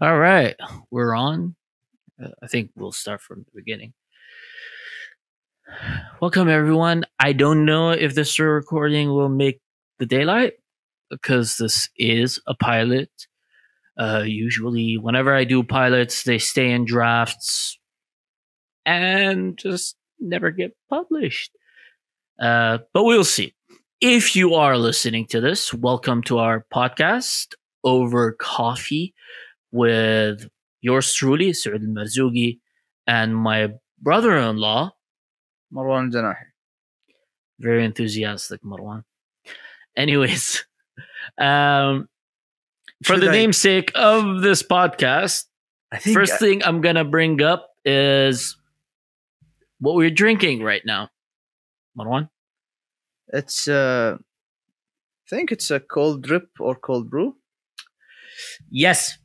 All right, we're on. Uh, I think we'll start from the beginning. Welcome, everyone. I don't know if this recording will make the daylight because this is a pilot. Uh, usually, whenever I do pilots, they stay in drafts and just never get published. Uh, but we'll see. If you are listening to this, welcome to our podcast over coffee with yours truly, Sir Al Marzugi, and my brother in law, Marwan Janahi. very enthusiastic, Marwan. Anyways, um, for Should the I- namesake of this podcast, I think first thing I'm gonna bring up is what we're drinking right now. Marwan, it's uh, I think it's a cold drip or cold brew. yes,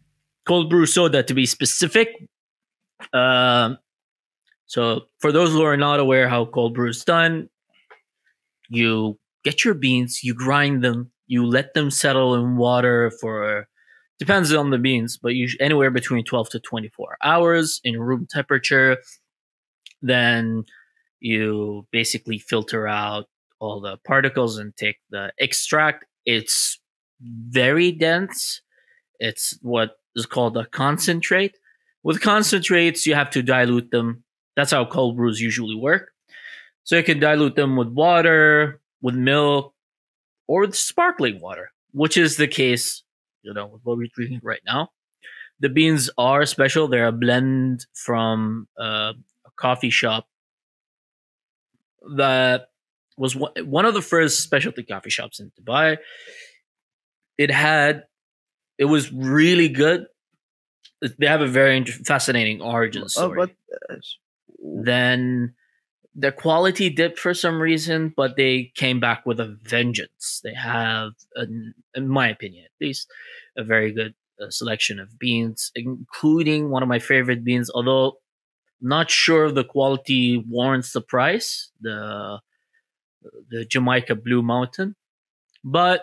cold brew soda to be specific. Um, so for those who are not aware how cold brew is done, you get your beans, you grind them, you let them settle in water for depends on the beans, but you anywhere between 12 to 24 hours in room temperature. Then you basically filter out all the particles and take the extract. It's very dense. It's what is called a concentrate. With concentrates, you have to dilute them. That's how cold brews usually work. So you can dilute them with water, with milk, or with sparkling water, which is the case, you know, with what we're drinking right now. The beans are special. They're a blend from uh, a coffee shop that was one one of the first specialty coffee shops in Dubai. It had, it was really good. They have a very fascinating origin Oh, story but uh, then their quality dipped for some reason, but they came back with a vengeance. They have, an, in my opinion at least, a very good uh, selection of beans, including one of my favorite beans. Although not sure if the quality warrants the price, the the Jamaica Blue Mountain, but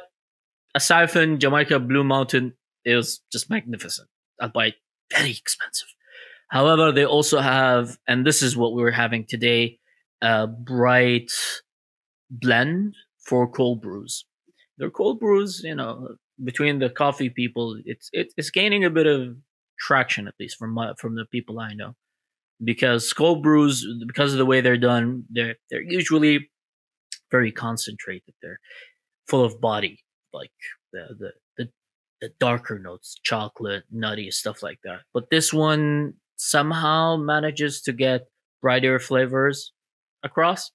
aside from Jamaica Blue Mountain, it was just magnificent, uh, albeit very expensive. However, they also have, and this is what we were having today, a bright blend for cold brews. Their cold brews, you know, between the coffee people, it's it's gaining a bit of traction, at least from my, from the people I know, because cold brews, because of the way they're done, they're they're usually very concentrated. They're full of body, like the the the, the darker notes, chocolate, nutty stuff like that. But this one somehow manages to get brighter flavors across,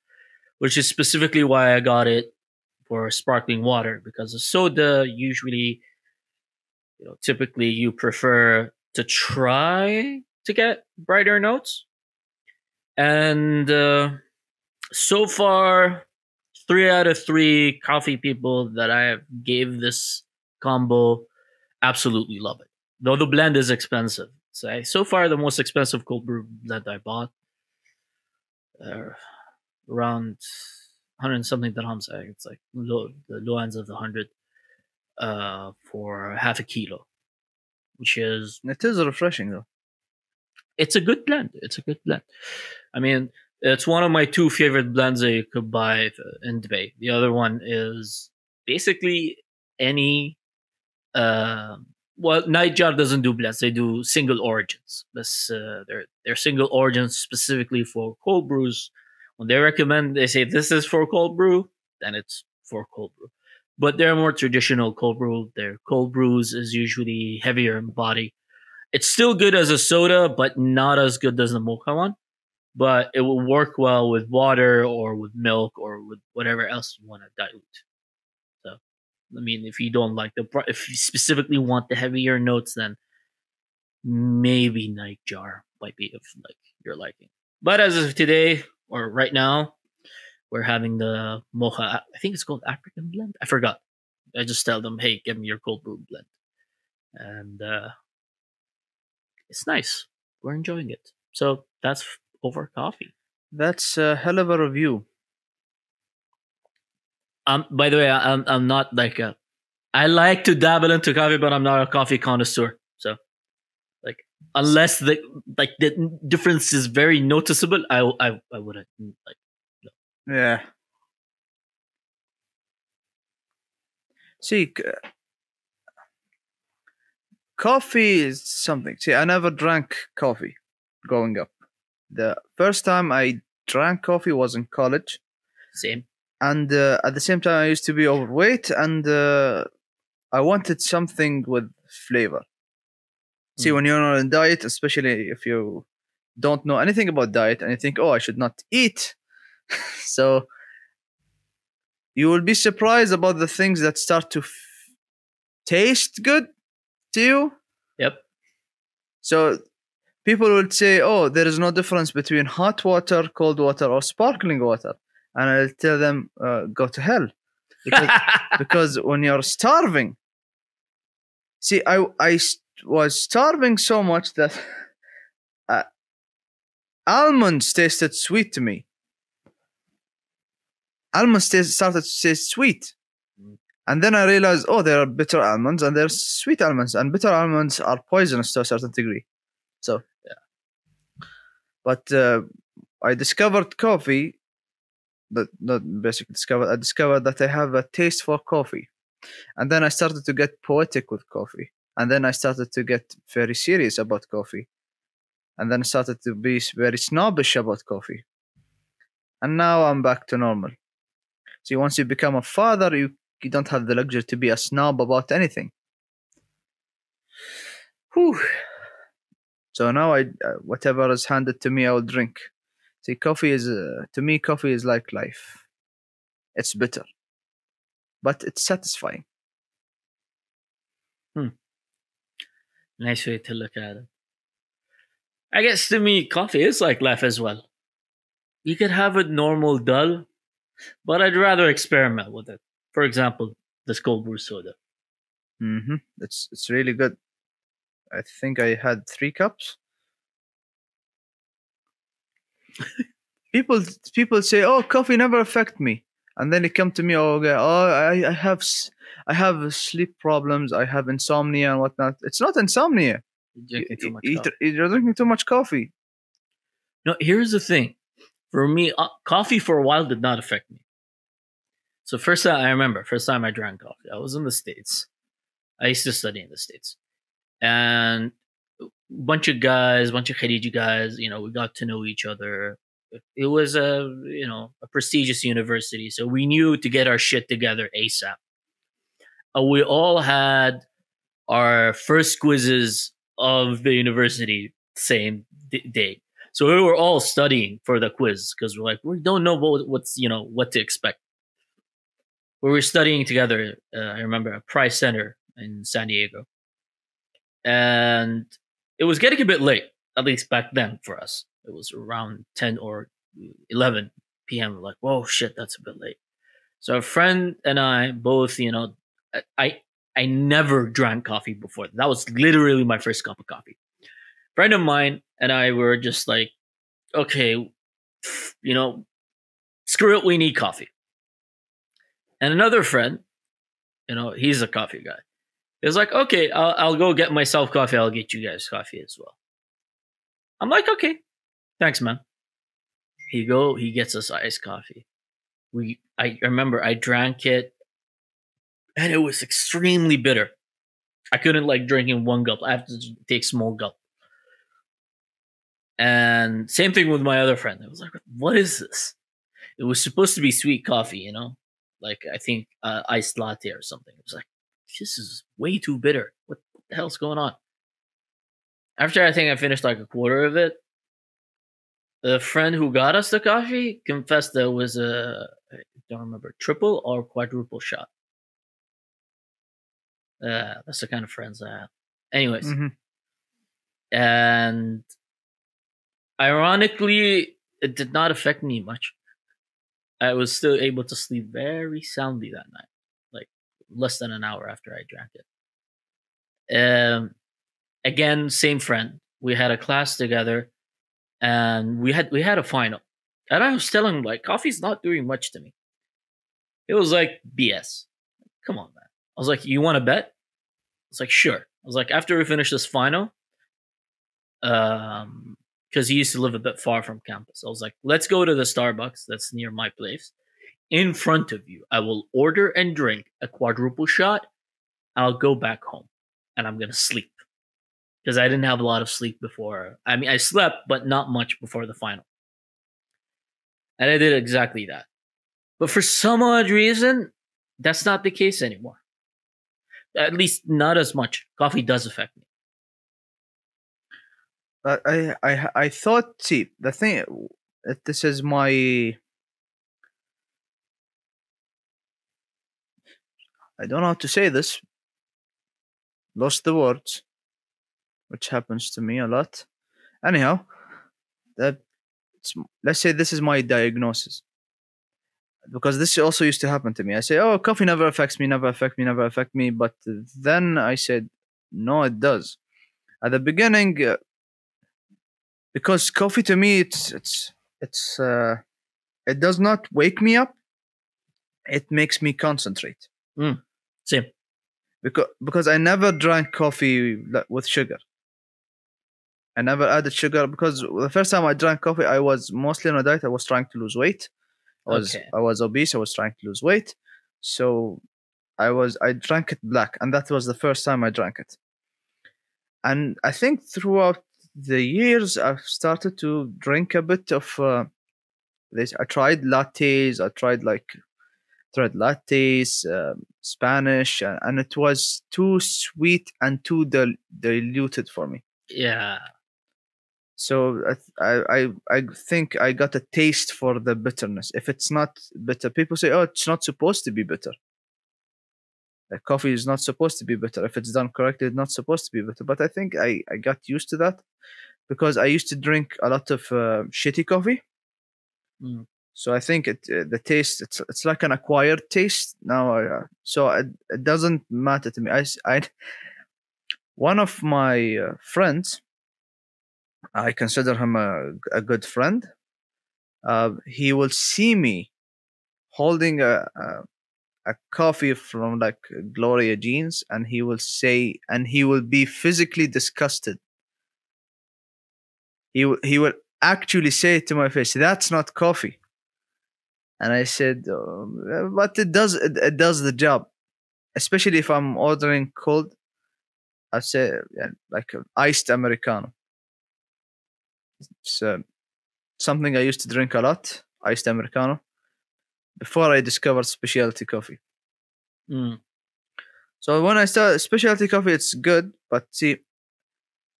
which is specifically why I got it for sparkling water because the soda usually, you know, typically you prefer to try to get brighter notes. And uh, so far, three out of three coffee people that I gave this combo absolutely love it. Though the blend is expensive. So, so far, the most expensive cold brew blend I bought, uh, around 100 something dirhams. Think It's like low, the low ends of the 100 uh, for half a kilo, which is it is refreshing though. it's a good blend. It's a good blend. I mean, it's one of my two favorite blends that you could buy in Dubai. The other one is basically any. Uh, well, Nightjar doesn't do blends; they do single origins. This uh, they're they're single origins specifically for cold brews. When they recommend, they say this is for cold brew, then it's for cold brew. But they're more traditional cold brew. Their cold brews is usually heavier in body it's still good as a soda, but not as good as the mocha one. But it will work well with water or with milk or with whatever else you want to dilute. I mean, if you don't like the, if you specifically want the heavier notes, then maybe Nightjar might be of like your liking. But as of today or right now, we're having the mocha. I think it's called African blend. I forgot. I just tell them, hey, give me your cold brew blend, and uh, it's nice. We're enjoying it. So that's over coffee. That's a hell of a review. Um, by the way, I- I'm I'm not like a. I like to dabble into coffee, but I'm not a coffee connoisseur. So Like unless the like the difference is very noticeable, I I I wouldn't like. Yeah. See, coffee is something. See, I never drank coffee growing up. The first time I drank coffee was in college, Same. And uh, at the same time, I used to be overweight, and uh, I wanted something with flavor. See, Mm. when you're on a diet, especially if you don't know anything about diet and you think, oh, I should not eat, so you will be surprised about the things that start to f- taste good to you. Yep. So people would say, "Oh, there is no difference between hot water, cold water, or sparkling water," and I'll tell them, uh, "Go to hell," because, because when you're starving, see, I I was starving so much that uh, almonds tasted sweet to me. Almonds taste, started to taste sweet. Mm. And then I realized, oh, there are bitter almonds and there's sweet almonds, and bitter almonds are poisonous to a certain degree. So, Yeah. But uh, I discovered coffee. That not basically discovered. I discovered that I have a taste for coffee, and then I started to get poetic with coffee, and then I started to get very serious about coffee, and then I started to be very snobbish about coffee, and now I'm back to normal. See, once you become a father, you you don't have the luxury to be a snob about anything. Whew. So now I uh, whatever is handed to me, I will drink. See, coffee is uh, to me, coffee is like life. It's bitter, but it's satisfying. Hmm. Nice way to look at it. I guess to me, coffee is like life as well. You could have it normal, dull, but I'd rather experiment with it. For example, this cold brew soda. Mm-hmm. It's it's really good. I think I had three cups. People people say, "Oh, coffee never affect me," and then they come to me, "Oh, okay, oh, I, I have I have sleep problems, I have insomnia and whatnot." It's not insomnia. You're drinking too much You- coffee. you- You're drinking too much coffee. No, here's the thing. For me, uh, coffee for a while did not affect me. So first time I remember, first time I drank coffee, I was in the states. I used to study in the states, and bunch of guys, bunch of Khaleeji guys. You know, we got to know each other. It was a you know a prestigious university, so we knew to get our shit together asap. Uh, we all had our first quizzes of the university same d- day. So we were all studying for the quiz because we're like we don't know what, what's you know what to expect. We were studying together. Uh, I remember at Price Center in San Diego, and it was getting a bit late. At least back then for us, it was around ten or eleven p.m. We're like, whoa, shit, that's a bit late. So a friend and I both, you know, I, I never drank coffee before. That was literally my first cup of coffee friend of mine and I were just like, okay, you know, screw it, we need coffee. And another friend, you know, he's a coffee guy. He was like, okay, I'll, I'll go get myself coffee. I'll get you guys coffee as well. I'm like, okay, thanks, man. He go, he gets us iced coffee. We, I remember I drank it, and it was extremely bitter. I couldn't like drink in one gulp. I have to take small gulp. And same thing with my other friend. I was like, what is this? It was supposed to be sweet coffee, you know? Like, I think uh, iced latte or something. It was like, this is way too bitter. What the hell's going on? After I think I finished like a quarter of it, the friend who got us the coffee confessed that it was a, I don't remember, triple or quadruple shot. Uh, that's the kind of friends I have. Anyways, Mhm. and ironically, it did not affect me much. I was still able to sleep very soundly that night, less than an hour after I drank it. Um, again, same friend. We had a class together, and we had we had a final. And I was telling him like, coffee's not doing much to me. It was like BS. Come on, man. I was like, you want to bet? I was like, sure. I was like, after we finish this final, Um, because he used to live a bit far from campus. I was like, let's go to the Starbucks that's near my place. In front of you, I will order and drink a quadruple shot. I'll go back home and I'm gonna sleep because I didn't have a lot of sleep before. I mean, I slept, but not much before the final. And I did exactly that. But for some odd reason, that's not the case anymore. At least not as much. Coffee does affect me. I I I, I thought. See, the thing. This is my. I don't know how to say this. Lost the words, which happens to me a lot. Anyhow, that let's say this is my diagnosis because this also used to happen to me. I say, "Oh, coffee never affects me, never affect me, never affect me," but then I said, "No, it does." At the beginning, uh, because coffee to me, it's it's it's uh, it does not wake me up. It makes me concentrate. Mm, same. Because because I never drank coffee with sugar. I never added sugar because the first time I drank coffee, I was mostly on a diet. I was trying to lose weight. I was Okay. I was obese. I was trying to lose weight, so I was I drank it black, and that was the first time I drank it. And I think throughout the years, I've started to drink a bit of uh, this. I tried lattes. I tried like tried lattes, um, Spanish, and it was too sweet and too dil- diluted for me. Yeah. So I, I I think I got a taste for the bitterness. If it's not bitter, people say, "Oh, it's not supposed to be bitter." Coffee is not supposed to be bitter. If it's done correctly, it's not supposed to be bitter. But I think I I got used to that because I used to drink a lot of uh, shitty coffee. Mm. So I think it uh, the taste it's it's like an acquired taste now. I, uh, so it, it doesn't matter to me. I I one of my uh, friends I consider him a, a good friend. Uh, he will see me holding a, a a coffee from like Gloria Jean's, and he will say, and he will be physically disgusted. He he will actually say to my face, "That's not coffee." And I said, um, "But it does it, it does the job, especially if I'm ordering cold." I say yeah, like an iced americano. It's uh, something I used to drink a lot, iced americano, before I discovered specialty coffee. Mm. So when I start specialty coffee, it's good, but see,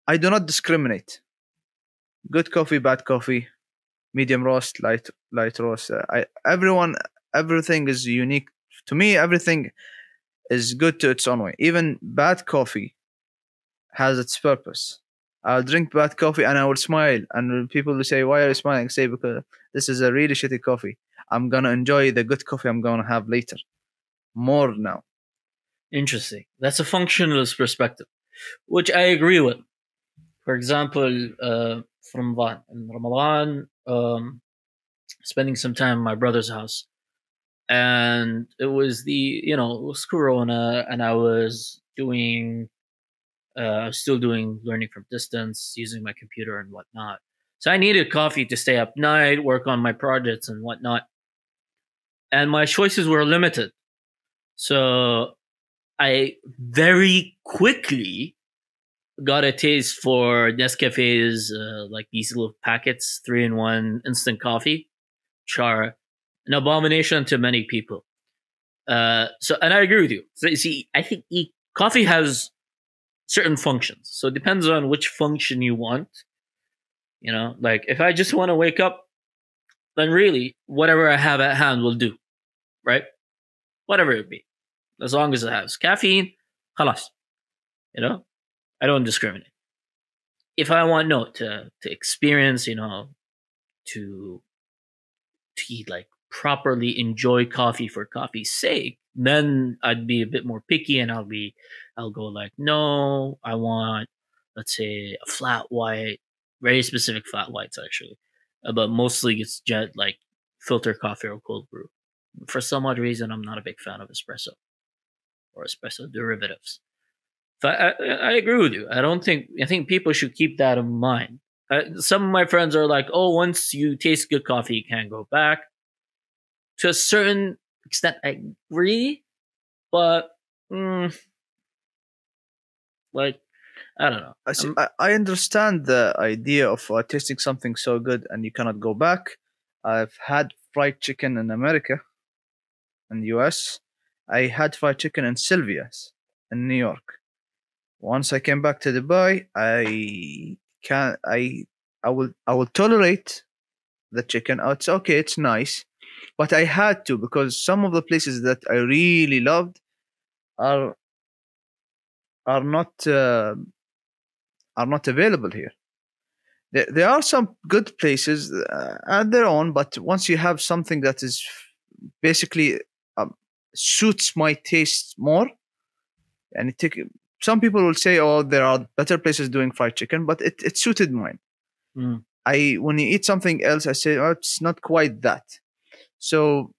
I do not discriminate. Good coffee, bad coffee, medium roast, light light roast. Uh, I everyone everything is unique to me. Everything is good to its own way. Even bad coffee has its purpose. I'll drink bad coffee and I will smile. And people will say, "Why are you smiling?" Say because this is a really shitty coffee. I'm gonna enjoy the good coffee I'm gonna have later. More now. Interesting. That's a functionalist perspective, which I agree with. For example, uh, from Ramadan, in Ramadan, um, spending some time in my brother's house, and it was the you know it was Corona, and I was doing, uh, I was still doing learning from distance, using my computer and whatnot. So I needed coffee to stay up night, work on my projects and whatnot, and my choices were limited. So I very quickly got a taste for Nescafe's uh, like these little packets, three in one instant coffee, which are an abomination to many people. Uh, so, and I agree with you. So, you see, I think e- coffee has certain functions. So it depends on which function you want. You know, like if I just want to wake up, then really whatever I have at hand will do, right? Whatever it be, as long as it has caffeine, halas. You know, I don't discriminate. If I want no to to experience, you know, to to like properly enjoy coffee for coffee's sake, then I'd be a bit more picky and I'll be I'll go like, no, I want let's say a flat white, very specific flat whites actually. Uh, but mostly it's jet like filter coffee or cold brew. For some odd reason I'm not a big fan of espresso or espresso derivatives. But I, I agree with you. I don't think I think people should keep that in mind. Uh, some of my friends are like, "Oh, once you taste good coffee, you can't go back." To a certain extent, I agree, but mm, like, I don't know. I, see, I, I understand the idea of uh, tasting something so good and you cannot go back. I've had fried chicken in America, in the US. I had fried chicken in Sylvia's in New York. Once I came back to Dubai, I can I I will I will tolerate the chicken. Oh, it's okay, it's nice, but I had to because some of the places that I really loved are are not uh, are not available here. There, there are some good places uh, at their own, but once you have something that is basically um, suits my taste more, and it take some people will say, "Oh, there are better places doing fried chicken," but it, it suited mine. Mm. I when you eat something else, I say, "Oh, it's not quite that." So,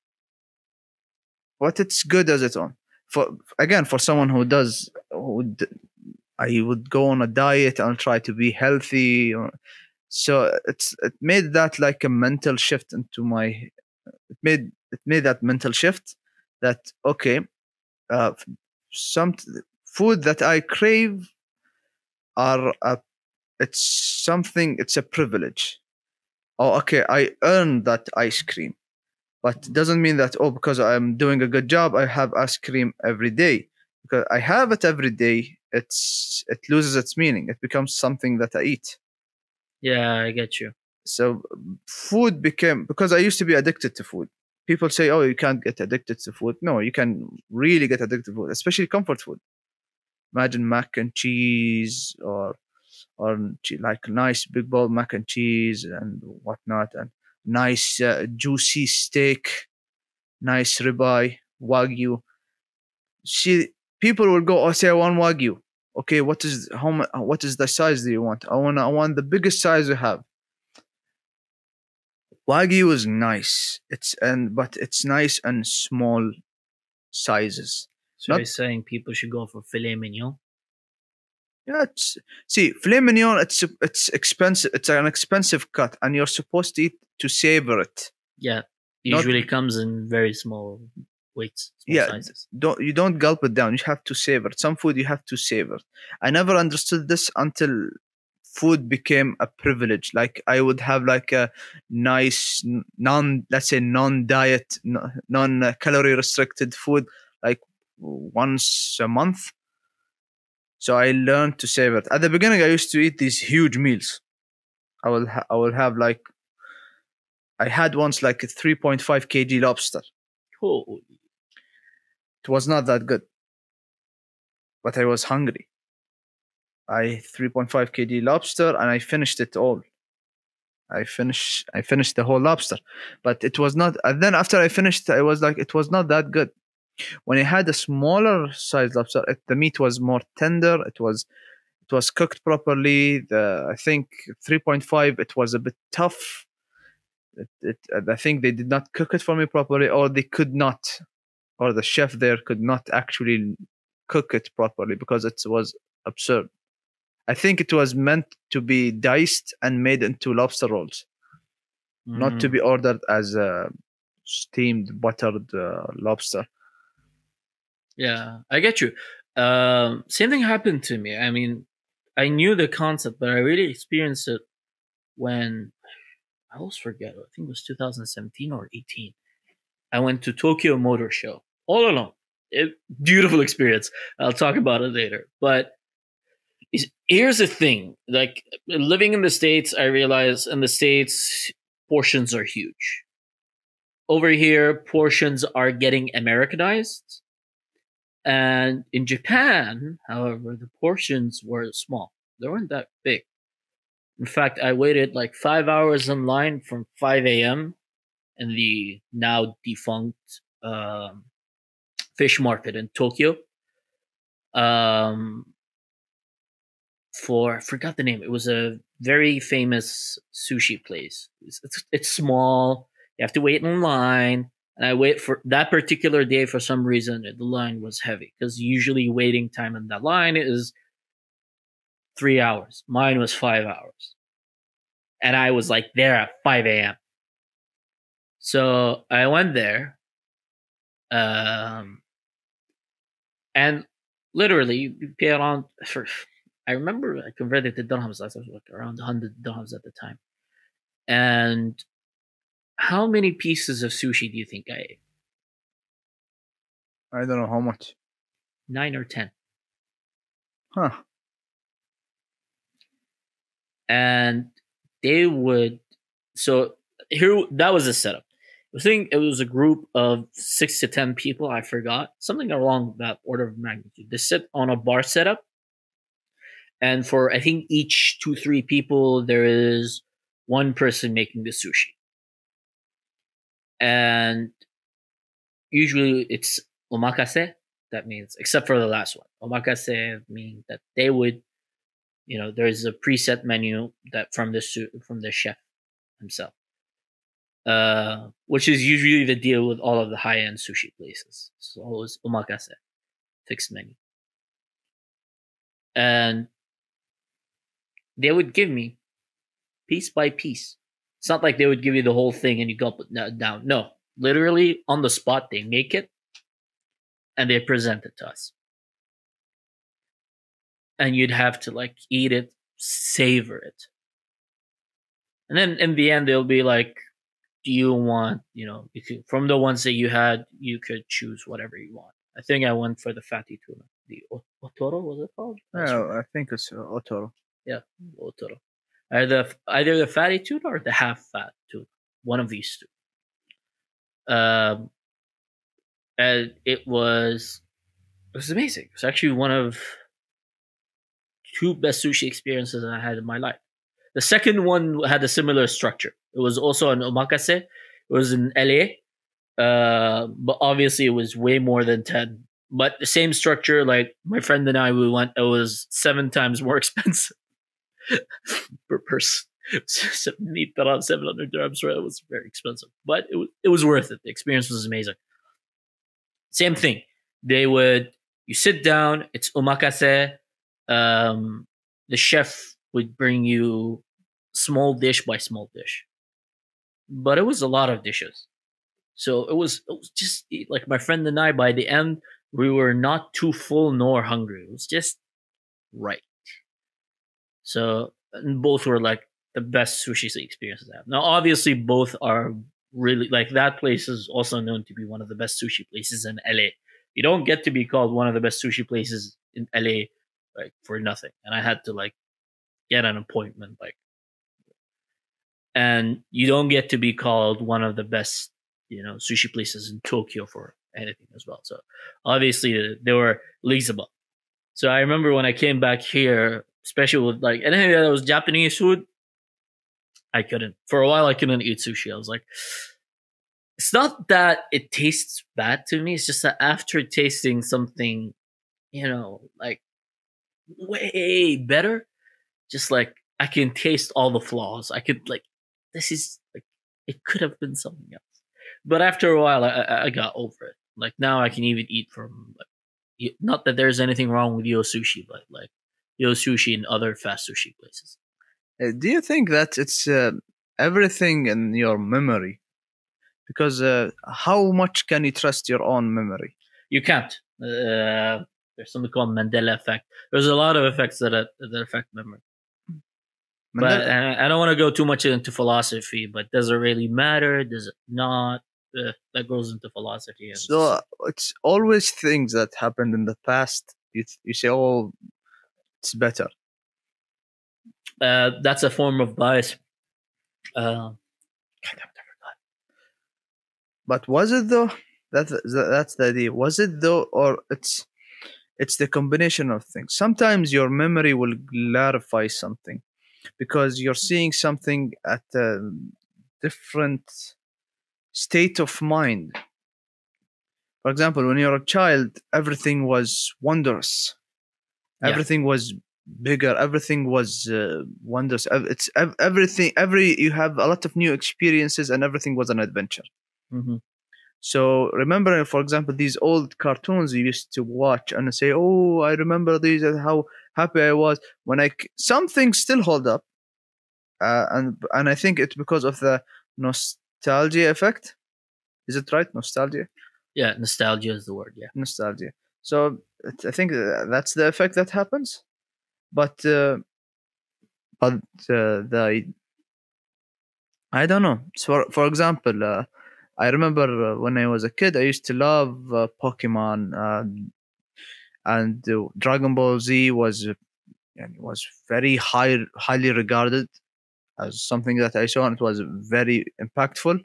what it's good as its own. For again, for someone who does, who d- I would go on a diet and try to be healthy. Or, so it's it made that like a mental shift into my. It made it made that mental shift that okay, uh, some food that I crave are a, it's something. It's a privilege. Oh, okay, I earned that ice cream, but it doesn't mean that oh because I'm doing a good job I have ice cream every day because I have it every day. It's it loses its meaning. It becomes something that I eat. Yeah, I get you. So food became because I used to be addicted to food. People say, "Oh, you can't get addicted to food." No, you can really get addicted to food, especially comfort food. Imagine mac and cheese, or or like nice big bowl mac and cheese and whatnot, and nice uh, juicy steak, nice ribeye, wagyu. See, people will go, "Oh, say I want wagyu." Okay, what is how What is the size do you want? I want I want the biggest size you have. Wagyu is nice. It's and but it's nice and small sizes. So Not- you're saying people should go for filet mignon? Yeah, it's, see, filet mignon. It's it's expensive. It's an expensive cut, and you're supposed to eat to savor it. Yeah, Not- usually comes in very small weights, small Yeah, sizes. Don't you don't gulp it down. You have to savor it. Some food you have to savor. I never understood this until food became a privilege. Like I would have like a nice non, let's say non-diet, non-calorie restricted food like once a month. So I learned to save it. At the beginning, I used to eat these huge meals. I will ha- I will have like I had once like a 3.5 kg lobster. Holy. It was not that good, but I was hungry. I 3.5 kg lobster and I finished it all. I finished I finished the whole lobster, but it was not. And then after I finished, I was like, it was not that good. When I had a smaller size lobster, it, the meat was more tender. It was it was cooked properly. The I think 3.5 it was a bit tough. It, it, I think they did not cook it for me properly, or they could not, or the chef there could not actually cook it properly because it was absurd. I think it was meant to be diced and made into lobster rolls, not to Mm. be ordered as a steamed buttered uh, lobster. Yeah, I get you. Um, same thing happened to me. I mean, I knew the concept, but I really experienced it when I always forget. I think it was 2017 or 18. I went to Tokyo Motor Show all alone. It, beautiful experience. I'll talk about it later. But here's the thing: like living in the states, I realize in the states portions are huge. Over here, portions are getting Americanized. And in Japan, however, the portions were small. They weren't that big. In fact, I waited like five hours in line from 5 a.m. in the now defunct um, fish market in Tokyo. Um, for I forgot the name. It was a very famous sushi place. It's, it's, it's small. You have to wait in line. And I wait for that particular day for some reason the line was heavy because usually waiting time in that line is three hours. Mine was five hours. And I was like there at 5 a.m. So I went there. Um, and literally, you pay around for. I remember I converted to dirhams. I was like around 100 dirhams at the time. And how many pieces of sushi do you think I ate? I don't know how much. Nine or ten. Huh. And they would. So here, that was the setup. I think it was a group of six to ten people. I forgot something along that order of magnitude. They sit on a bar setup, and for I think each two three people there is one person making the sushi and usually it's omakase. That means, except for the last one, omakase means that they would, you know, there's a preset menu that from the from the chef himself, uh, which is usually the deal with all of the high end sushi places. It's always omakase, fixed menu, and they would give me piece by piece it's not like they would give you the whole thing and you gulp it down. No, literally on the spot, they make it and they present it to us. And you'd have to like eat it, savor it. And then in the end, they'll be like, do you want, you know, could, from the ones that you had, you could choose whatever you want. I think I went for the fatty tuna. The Otoro, was it called? Yeah, I think it's uh, Otoro. Yeah, Otoro either either the fatty tuna or the half fat tuna, one of these two. Um, and it was it was amazing. It was actually one of two best sushi experiences I had in my life. The second one had a similar structure. It was also an omakase. It was in LA, uh, but obviously it was way more than ten. But the same structure, like my friend and I, we went. It was seven times more expensive per person. Seventy around seven hundred dirhams. Right, it was very expensive, but it was it was worth it. The experience was amazing. Same thing. They would you sit down. It's omakase. Um, the chef would bring you small dish by small dish, but it was a lot of dishes. So it was it was just like my friend and I. By the end, we were not too full nor hungry. It was just right. So both were like the best sushi experiences I have. Now, obviously, both are really like that place is also known to be one of the best sushi places in LA. You don't get to be called one of the best sushi places in LA like for nothing. And I had to like get an appointment like and you don't get to be called one of the best, you know, sushi places in Tokyo for anything as well. So obviously they were leagues above. So I remember when I came back here especially with like anything that was Japanese food. I couldn't for a while. I couldn't eat sushi. I was like, it's not that it tastes bad to me. It's just that after tasting something, you know, like way better, just like I can taste all the flaws. I could like, this is like, it could have been something else. But after a while, I, I got over it. Like now, I can even eat from. Like, not that there's anything wrong with your Sushi, but like Yo Sushi and other fast sushi places. Uh, do you think that it's uh, everything in your memory? Because uh, how much can you trust your own memory? You can't. Uh, there's something called Mandela effect. There's a lot of effects that uh, that affect memory. Mandela- but I don't want to go too much into philosophy. But does it really matter? Does it not? Uh, that goes into philosophy. So it's always things that happened in the past. You, you say, "Oh, it's better. Uh, that's a form of bias. Uh, but was it though? That's that's the idea. Was it though, or it's it's the combination of things. Sometimes your memory will clarify something because you're seeing something at a different state of mind. For example, when you're a child, everything was wondrous yeah. everything was bigger everything was uh, wonders it's everything every you have a lot of new experiences and everything was an adventure mm-hmm. So remember, for example, these old cartoons you used to watch and say, "Oh, I remember these and how happy I was when I." c- Some things still hold up, uh, and and I think it's because of the nostalgia effect. Is it right? Nostalgia, Yeah, nostalgia is the word. Yeah. nostalgia. So I think uh, that's the effect that happens, but uh, but uh, the I don't know. So for example, uh, I remember uh, when I was a kid, I used to love uh, Pokemon, and Dragon Ball Z was was very high, highly regarded as something that I saw, and it was very impactful.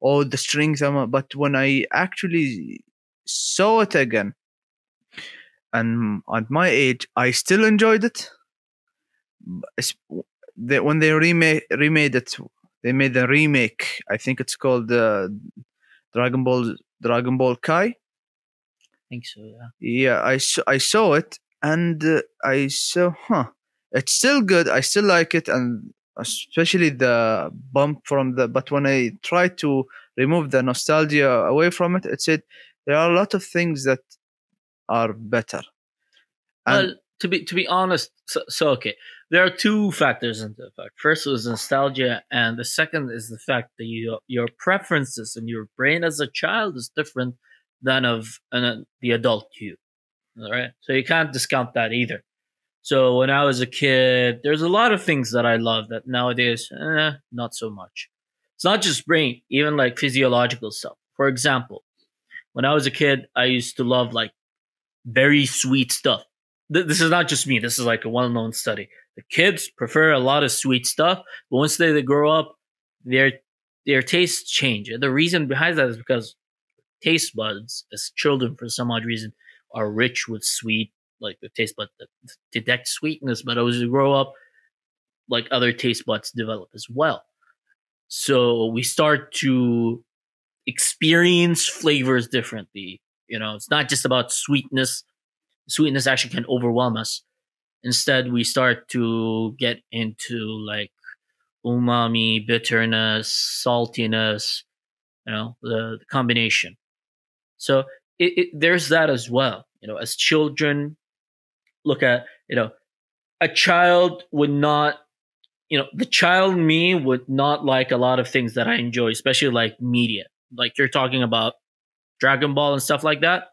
All the strings, um, but when I actually saw it again, and at my age, I still enjoyed it. They, when they remade remade it, they made a remake. I think it's called uh, Dragon Ball Dragon Ball Kai. I think so. Yeah. Yeah, I saw, I saw it and uh, I saw, huh, it's still good. I still like it, and especially the bump from the. But when I tried to remove the nostalgia away from it, it said there are a lot of things that are better. And well, to be to be honest, so, so okay, there are two factors into the fact. First was nostalgia, and the second is the fact that your your preferences and your brain as a child is different than of an, uh, the adult you. All right, so you can't discount that either. So when I was a kid, there's a lot of things that I love that nowadays, eh, not so much. It's not just brain, even like physiological stuff. For example, when I was a kid, I used to love like very sweet stuff. Th- This is not just me. This is like a well-known study. The kids prefer a lot of sweet stuff, but once they, they grow up, their their tastes change. The reason behind that is because taste buds, as children, for some odd reason, are rich with sweet, like the taste buds that detect sweetness. But as you grow up, like other taste buds develop as well. So we start to experience flavors differently. You know, it's not just about sweetness. Sweetness actually can overwhelm us. Instead, we start to get into like umami, bitterness, saltiness, you know, the, the combination. So it, it, there's that as well. You know, as children look at, you know, a child would not, you know, the child me would not like a lot of things that I enjoy, especially like media. Like you're talking about Dragon Ball and stuff like that.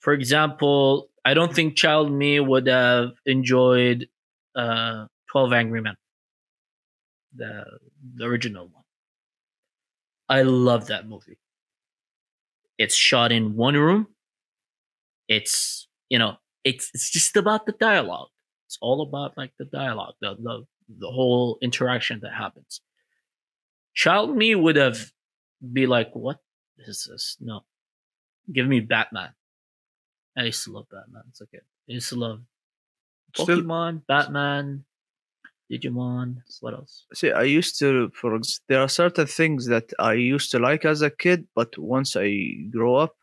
For example, I don't think child me would have enjoyed uh, 12 Angry Men, the, the original one. I love that movie. It's shot in one room. It's, you know, it's it's just about the dialogue. It's all about like the dialogue, the the, the whole interaction that happens. Child me would have be like, what is this? No. Give me Batman. I used to love Batman. It's okay. I used to love Still- Pokemon, Batman, Digimon. What else? see, I used to, for there are certain things that I used to like as a kid, but once I grow up,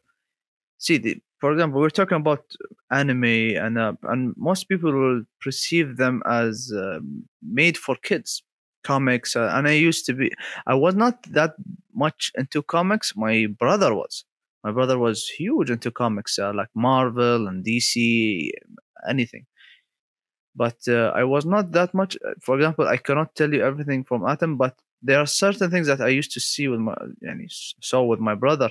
see, the, for example, we're talking about anime, and uh, and most people will perceive them as um made for kids, comics, uh, and I used to be, I was not that much into comics. My brother was. My brother was huge into comics, uh, like Marvel and DC, anything but uh, I was not that much. uh, For example, I cannot tell you everything from Atom, but there are certain things that I used to see with my, s- saw with my brother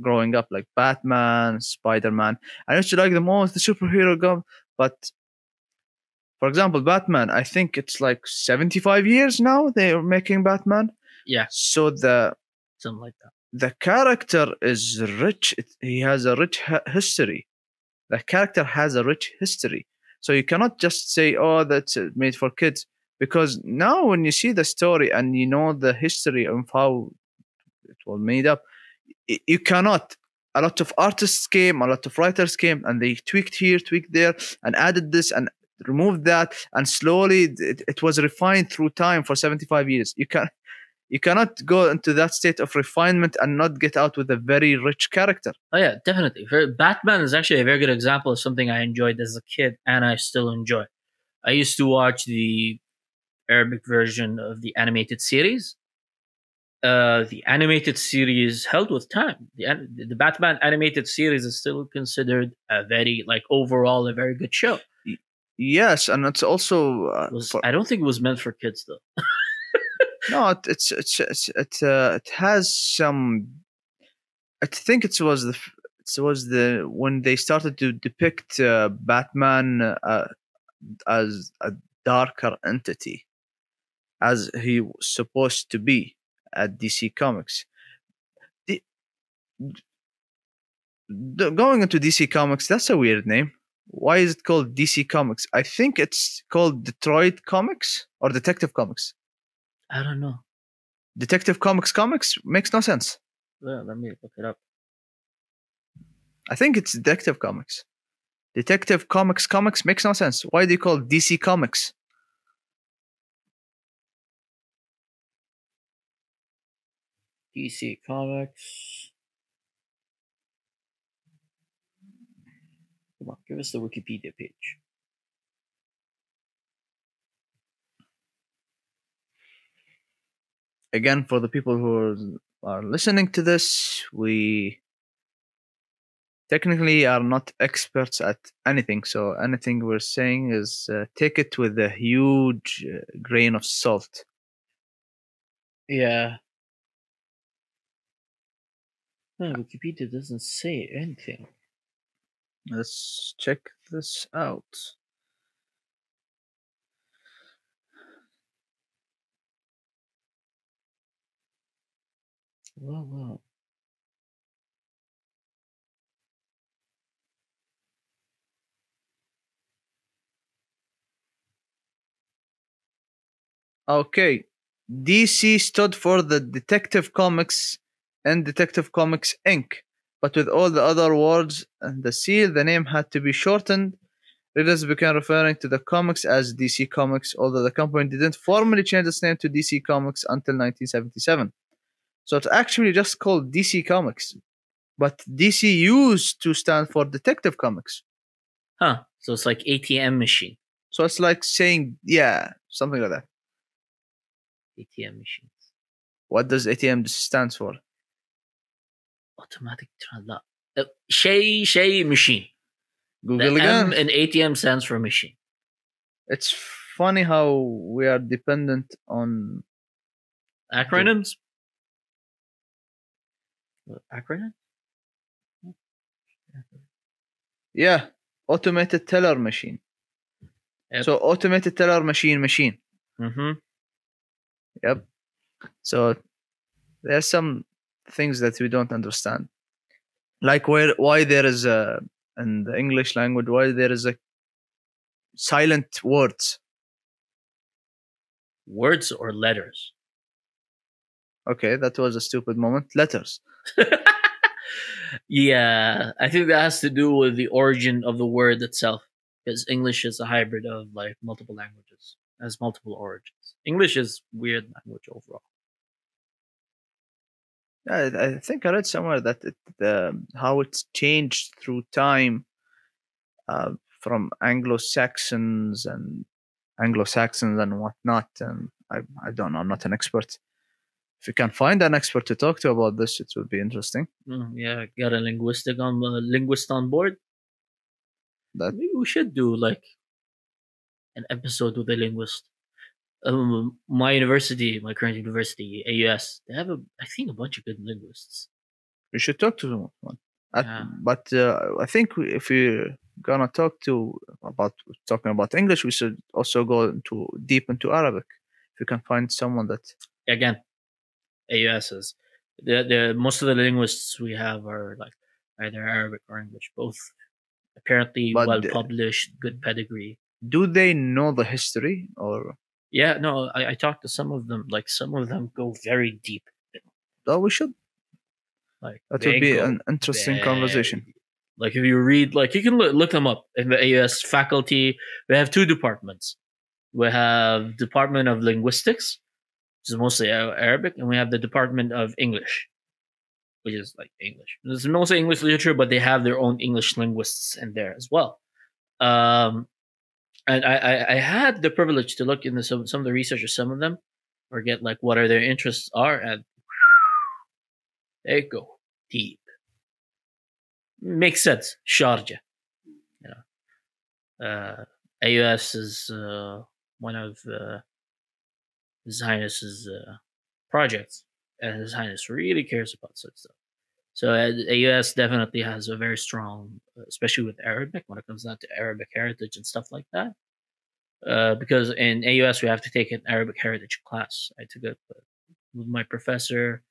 growing up, like Batman, Spider Man. I used to like them all, the superhero gum. But for example, Batman, I think it's like seventy five years now they are making Batman. Yeah, So the something like that. The character is rich. He has a rich history. The character has a rich history. So you cannot just say, "Oh, that's uh, made for kids," because now when you see the story and you know the history of how it was made up, you cannot. A lot of artists came, a lot of writers came, and they tweaked here, tweaked there, and added this and removed that, and slowly it, it was refined through time for seventy-five years. You can you cannot go into that state of refinement and not get out with a very rich character. Oh yeah, definitely. Batman is actually a very good example of something I enjoyed as a kid, and I still enjoy. I used to watch the Arabic version of the animated series, uh, the animated series held with time. The the Batman animated series is still considered a very like overall a very good show. Yes, and it's also uh, It was for- I don't think it was meant for kids though. no, it, it's it's it's it uh, it has some. I think it was the it was the when they started to depict uh, Batman uh, as a darker entity, as he was supposed to be at DC Comics. The, the, going into DC Comics, that's a weird name. Why is it called DC Comics? I think it's called Detroit Comics or Detective Comics. I don't know. Detective Comics Comics makes no sense. Yeah, let me look it up. I think it's Detective Comics. Detective Comics Comics makes no sense. Why do you call it DC Comics? DC Comics. Come on, give us the Wikipedia page. Again, for the people who are, listening to this, we technically are not experts at anything. So anything we're saying is uh, take it with a huge uh, grain of salt. Yeah. No, Wikipedia doesn't say anything. Let's check this out. Well, well. Okay. DC stood for the Detective Comics and Detective Comics Inc. But with all the other words and the seal, the name had to be shortened. Readers began referring to the comics as DC Comics, although the company didn't formally change its name to DC Comics until 1977. So it's actually just called DC Comics. But DC used to stand for Detective Comics. Huh. So it's like ATM machine. So it's like saying, yeah, something like that. ATM machines. What does ATM stands for? Automatic transaction. Uh, Shay Shay machine. Google the again. M in ATM stands for machine. it's funny how we are dependent on Acronyms? Acronym? yeah automated teller machine Yep. so automated teller machine machine Mm-hmm. yep so there's some things that we don't understand like where why there is a in the english language why there is a silent words Words or letters? okay that was a stupid moment letters yeah, I think that has to do with the origin of the word itself. Because English is a hybrid of like multiple languages, has multiple origins. English is weird language overall. I, I think I read somewhere that it, the, how it's changed through time uh, from Anglo-Saxons and Anglo-Saxons and whatnot. And I, I don't know. I'm not an expert. If you can find an expert to talk to about this, it would be interesting. Mm, yeah, got a linguistic on uh, linguist on board. That Maybe we should do like an episode with a linguist. Um, my university, my current university, AUS, they have a, I think, a bunch of good linguists. we should talk to them. At- Yeah. But uh, I think if we're gonna talk to about talking about English, we should also go into deep into Arabic. If you can find someone that Again, AUS is the the most of the linguists we have are like either Arabic or English, both apparently But well published, good pedigree. do they know the history or Yeah, no, I, I talked to some of them. Like some of them go very deep. oh we should Like that would be an interesting conversation Like if you read, like you can look, look them up in the AUS faculty. We have two departments. We have Department of Linguistics, which is mostly Arabic, and we have the Department of English, which is like English. There's mostly English literature, but they have their own English linguists in there as well. Um, and I, I, I had the privilege to look into some some of the research of some of them, or get like what are their interests are, and they go. Deep. Makes sense. Sharjah. Know. Uh, AUS is uh, one of uh, His Highness's uh, projects, and His Highness really cares about such stuff. So uh, AUS definitely has a very strong, especially with Arabic when it comes down to Arabic heritage and stuff like that. Uh, because in AUS we have to take an Arabic heritage class. I took it with my professor,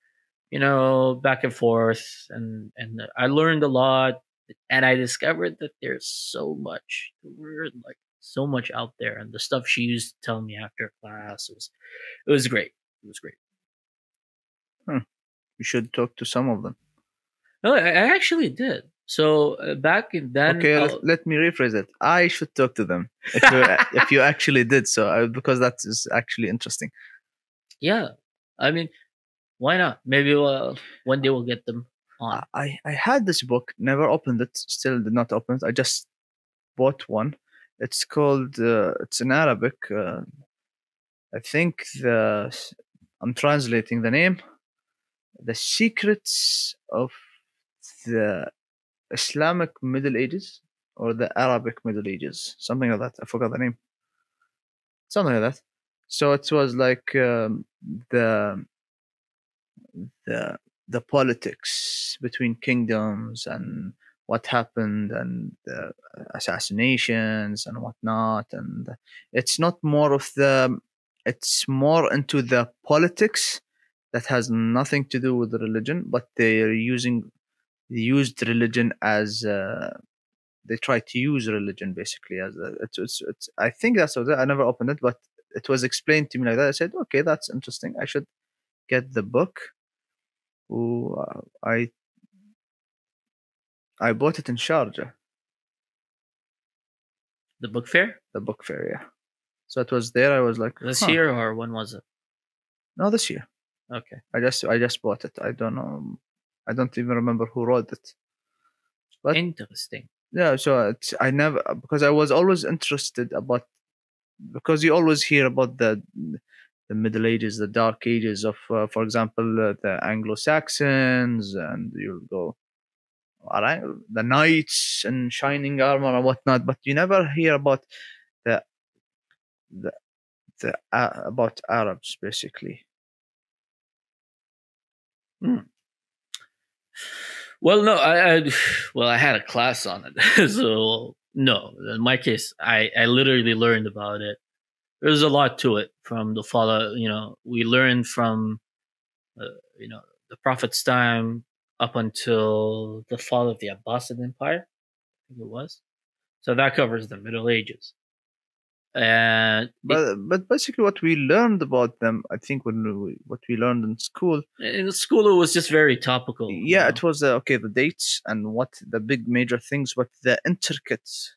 you know, back and forth, and and I learned a lot, and I discovered that there's so much to learn, like so much out there, and the stuff she used to tell me after class was, it was great. It was great. You should talk to some of them. No, I I actually did. So uh, back in then, okay, let, let me rephrase it. I should talk to them if you, if you actually did so, uh, because that is actually interesting. yeah, I mean, why not? Maybe we'll, one day we'll get them on. I, I had this book, never opened it, still did not open it. I just bought one. It's called, uh, it's in Arabic. Uh, I think the, I'm translating the name. The Secrets of the Islamic Middle Ages or the Arabic Middle Ages, something like that. I forgot the name. Something like that. So it was like um, the the the politics between kingdoms and what happened and the assassinations and whatnot and it's not more of the it's more into the politics that has nothing to do with religion but they're using they used religion as uh, they try to use religion basically as a, it's, it's, it's i think that's what i never opened it but it was explained to me like that. I said okay that's interesting. I should get the book. Ooh, uh, I I bought it in Sharjah, The book fair the book fair. Yeah, so it was there. I was like, this huh. year or when was it? No, this year. Okay. I just I just bought it. I don't know. I don't even remember who wrote it. But- Interesting. Yeah, so it's, I never because I was always interested about because you always hear about the the Middle Ages, the Dark Ages of, uh, for example, uh, the Anglo Saxons, and you'll go, all right, the knights in shining armor and whatnot, but you never hear about the the the uh, about Arabs basically. Well, no, I, I well, I had a class on it, so no. In my case, I I literally learned about it. There's a lot to it from the follow. You know, we learned from, uh, you know, the Prophet's time up until the fall of the Abbasid Empire. I think it was. So that covers the Middle Ages. And it- But but basically, what we learned about them, I think, when we, what we learned in school, in school, it was just very topical. you yeah, know? it was uh, okay. The dates and what the big major things, but the intricates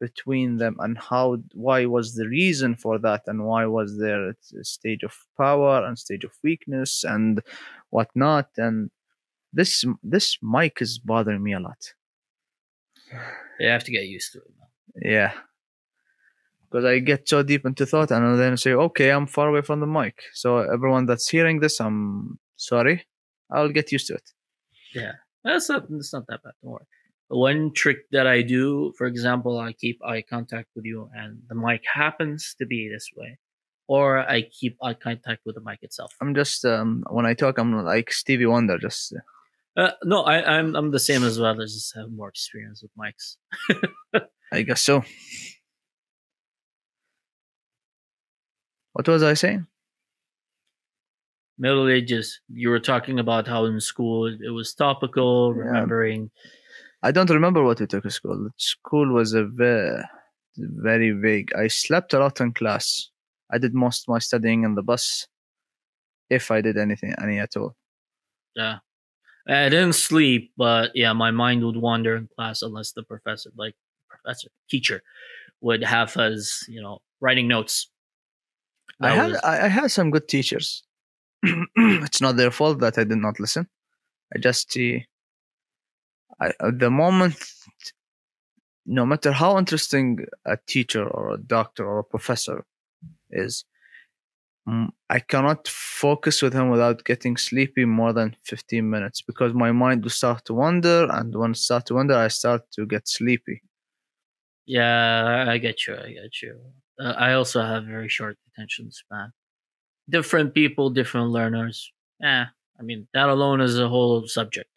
between them and how why was the reason for that and why was there a stage of power and stage of weakness and whatnot and this this mic is bothering me a lot you have to get used to it. man. yeah because i get so deep into thought and then say okay i'm far away from the mic so everyone that's hearing this i'm sorry i'll get used to it That's not that's not that bad. Don't worry. One trick that I do, for example, I keep eye contact with you, and the mic happens to be this way, or I keep eye contact with the mic itself. i'm just um when i talk i'm like stevie wonder just Uh, no, I, I'm I'm the same as well. I just have more experience with mics. i guess so what was i saying Middle Ages. You were talking about how in school it was topical, Yeah. remembering. I don't remember what we took at school. School was a very, very vague. I slept a lot in class. I did most of my studying in the bus, if I did anything, any at all. Yeah, I didn't sleep, but yeah, my mind would wander in class unless the professor, like professor, teacher, would have us, you know, writing notes. I had was- I, had some good teachers. it's not their fault that I did not listen. I just see. I at the moment, no matter how interesting a teacher or a doctor or a professor is, I cannot focus with him without getting sleepy more than 15 minutes because my mind will start to wander, and when it start to wander, I start to get sleepy. Yeah, I get you. I get you. Uh, I also have very short attention span. Different people, different learners. Yeah, I mean that alone is a whole subject.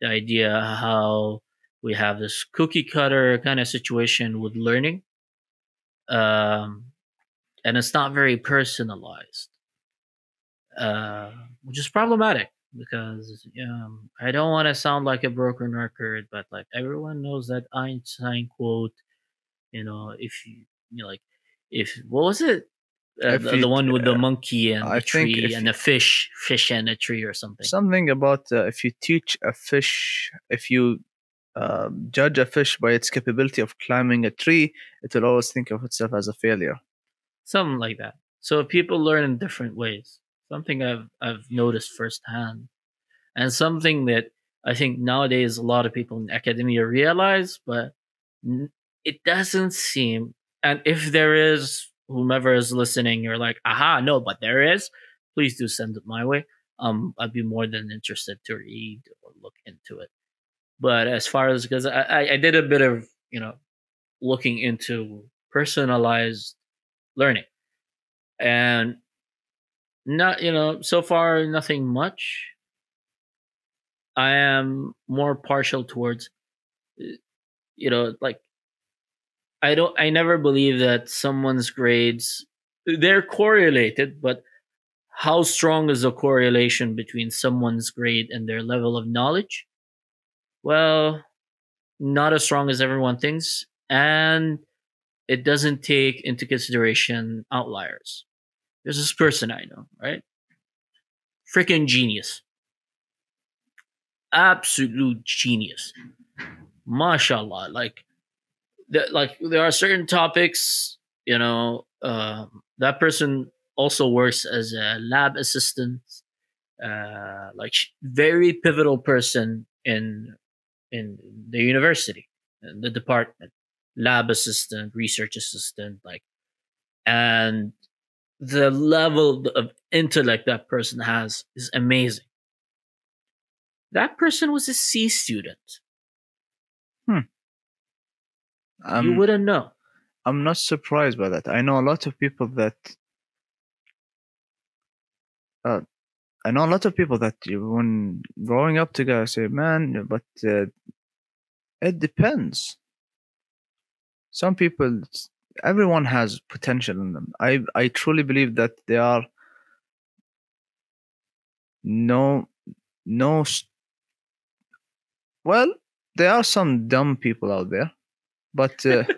The idea how we have this cookie cutter kind of situation with learning, um, and it's not very personalized, uh, which is problematic because um, I don't want to sound like a broken record, but like everyone knows that Einstein quote. You know, if you, you know, like if what was it? Uh, the, you- the one with the uh, monkey and I the tree and the fish, fish and a tree or something. Something about uh, if you teach a fish, if you uh, judge a fish by its capability of climbing a tree, it will always think of itself as a failure. Something like that. So people learn in different ways. Something I've I've noticed firsthand, and something that I think nowadays a lot of people in academia realize, but it doesn't seem. And if there is, whomever is listening, you're like, aha, no, but there is. Please do send it my way. Um, I'd be more than interested to read or look into it. But as far as because I, I I did a bit of you know looking into personalized learning. And not you know so far nothing much. I am more partial towards you know like i don't i never believe that someone's grades they're correlated but how strong is the correlation between someone's grade and their level of knowledge? Well not as strong as everyone thinks. And it doesn't take into consideration outliers. There's this person I know, right? Freaking genius. Absolute genius. Mashallah. Like, the, like there are certain topics, you know, um, that person also works as a lab assistant, uh, like very pivotal person in in the university, in the department lab assistant, research assistant, like, and the level of intellect that person has is amazing. That person was a C student. you I'm, wouldn't know. I'm not surprised by that. I know a lot of people that. Uh, I know a lot of people that when growing up together say, man, but uh, it depends. Some people, everyone has potential in them. I, I truly believe that there are no, no, well, there are some dumb people out there, but uh,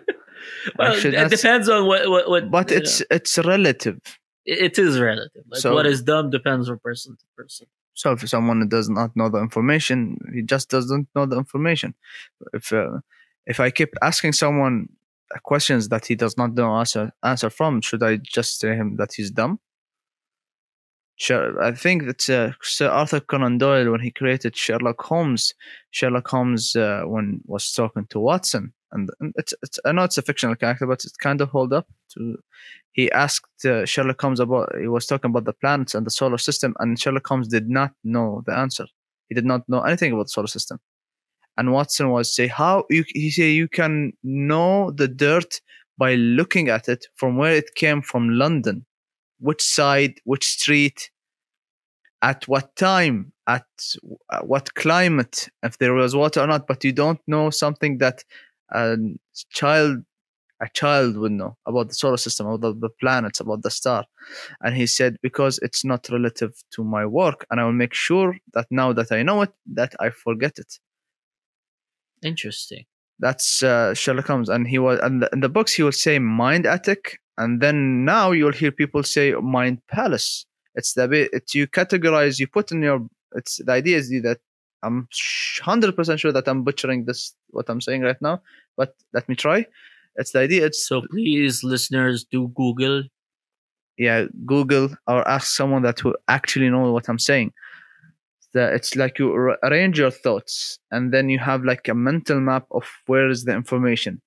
Well, it depends on what what. what but it's know. it's relative. it is relative. Like So- what is dumb depends from person to person. So if someone does not know the information, he just doesn't know the information. If uh, if I keep asking someone questions that he does not know answer answer from, should I just tell him that he's dumb? I think that uh, Sir Arthur Conan Doyle, when he created Sherlock Holmes, Sherlock Holmes uh, when was talking to Watson, and, and it's, it's I know it's a fictional character, but it kind of hold up to. He asked uh, Sherlock Holmes about. He was talking about the planets and the solar system, and Sherlock Holmes did not know the answer. He did not know anything about the solar system. And Watson was say how you he say you can know the dirt by looking at it from where it came from London, which side, which street, at what time, at uh, what climate, if there was water or not. But you don't know something that a child a child would know about the solar system, about the planets, about the star. And he said, because it's not relative to my work, and I will make sure that now that I know it, that I forget it. Interesting. That's uh, Sherlock Holmes, and he was, and the, in the books he will say mind attic, and then now you'll hear people say mind palace. It's the bit it's you categorize, you put in your. It's the idea is that I'm hundred percent sure that I'm butchering this what I'm saying right now, but let me try. It's the idea. It's So please, listeners, do Google. yeah, Google or ask someone that who actually know what I'm saying. It's like you arrange your thoughts and then you have like a mental map of where is the information.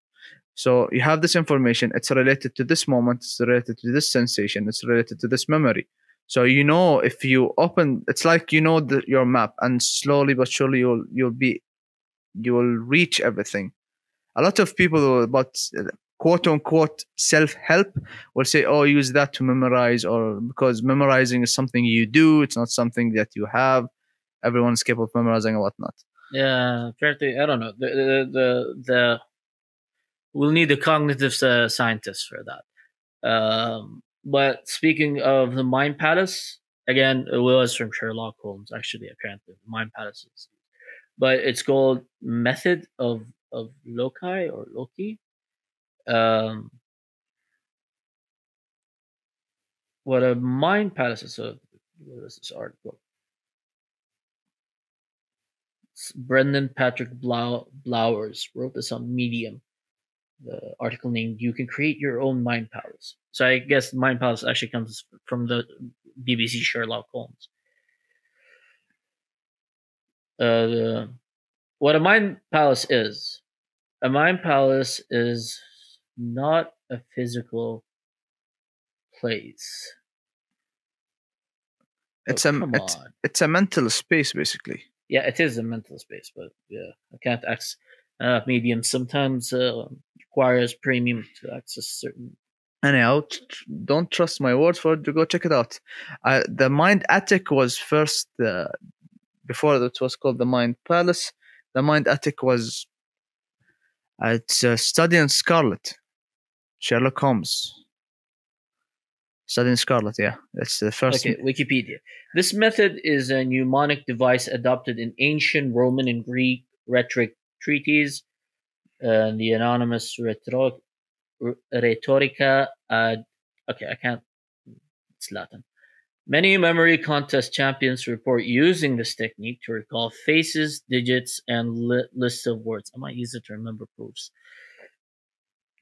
So you have this information. It's related to this moment. It's related to this sensation. It's related to this memory. So you know if you open, it's like you know the, your map, and slowly but surely you'll you'll be you will reach everything. A lot of people about quote unquote self help will say, "Oh, use that to memorize," or because memorizing is something you do. It's not something that you have. Everyone's capable of memorizing and whatnot. Yeah, to, I don't know. The the the, the we'll need a cognitive uh, scientist for that. Um, but speaking of the Mind Palace, again, it was from Sherlock Holmes. Actually, apparently, The Mind Palace but it's called Method of of Loci or Loki. Um, what a Mind Palace is. A, what is this article? Brendan Patrick Blau- Blowers wrote this on Medium. The article named "You Can Create Your Own Mind Palace." So I guess Mind Palace actually comes from the BBC Sherlock Holmes. Uh, the, what a mind palace is, a mind palace is not a physical place. It's Oh, a it's, on. it's a mental space basically. Yeah, it is a mental space, but yeah, I can't access. Uh, medium sometimes uh, requires premium to access certain. Anyhow, don't trust my word for it. Go check it out. Uh, the Mind Attic was first uh, before it was called the Mind Palace. The Mind Attic was uh, it's a study in Scarlet, Sherlock Holmes. In Scarlet, yeah, that's the first. Okay, Wikipedia. This method is a mnemonic device adopted in ancient Roman and Greek rhetoric treatises. Uh, the anonymous rhetor- Rhetorica ad. Okay, I can't. It's Latin. Many memory contest champions report using this technique to recall faces, digits, and li- lists of words. I might use it to remember proofs.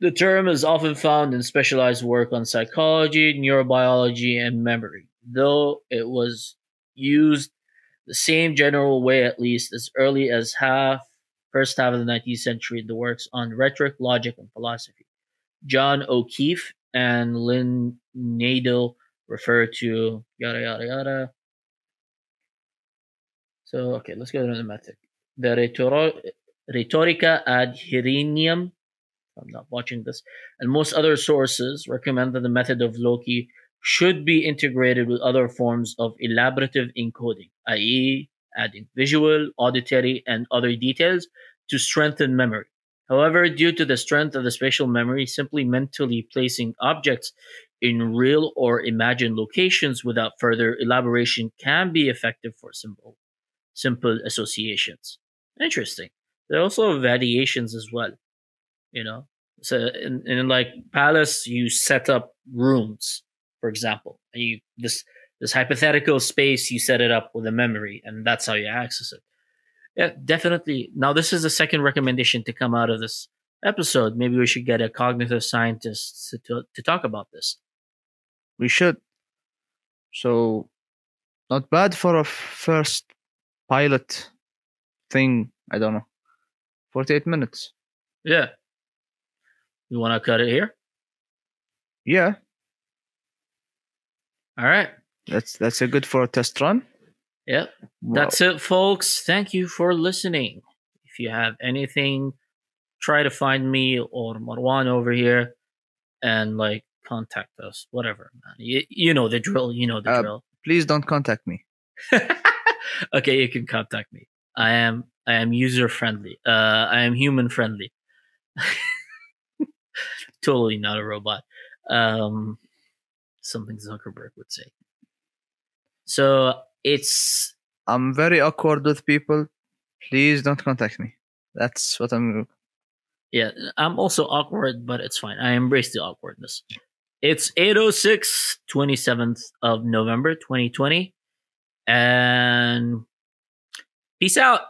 The term is often found in specialized work on psychology, neurobiology, and memory, though it was used the same general way at least as early as half first half of the 19th century in the works on rhetoric, logic, and philosophy. John O'Keefe and Lynn Nadel refer to yada yada yada. So okay, let's go to the method. The Rhetorica ad Herennium I'm not watching this, and most other sources recommend that the method of Loci should be integrated with other forms of elaborative encoding, i.e., adding visual, auditory, and other details to strengthen memory. However, due to the strength of the spatial memory, simply mentally placing objects in real or imagined locations without further elaboration can be effective for simple, simple associations. Interesting. There are also variations as well you know so in, in like palace you set up rooms for example and you this this hypothetical space you set it up with a memory and that's how you access it yeah definitely now this is the second recommendation to come out of this episode maybe we should get a cognitive scientist to, to, to talk about this We should. So, not bad for a first pilot thing. I don't know. 48 minutes. yeah you want to cut it here Yeah, all right that's that's a good for a test run. yep That's it, folks. Thank you for listening. If you have anything, try to find me or Marwan over here and like contact us. Whatever, man. You, you know the drill. You know the Uh, drill. Please don't contact me. okay, you can contact me. I am I am user friendly. Uh, I am human friendly. totally not a robot. Um, something Zuckerberg would say. So it's I'm very awkward with people. Please don't contact me. That's what I'm. Yeah, I'm also awkward, but it's fine. I embrace the awkwardness. It's 806, 27th of November, 2020. And peace out.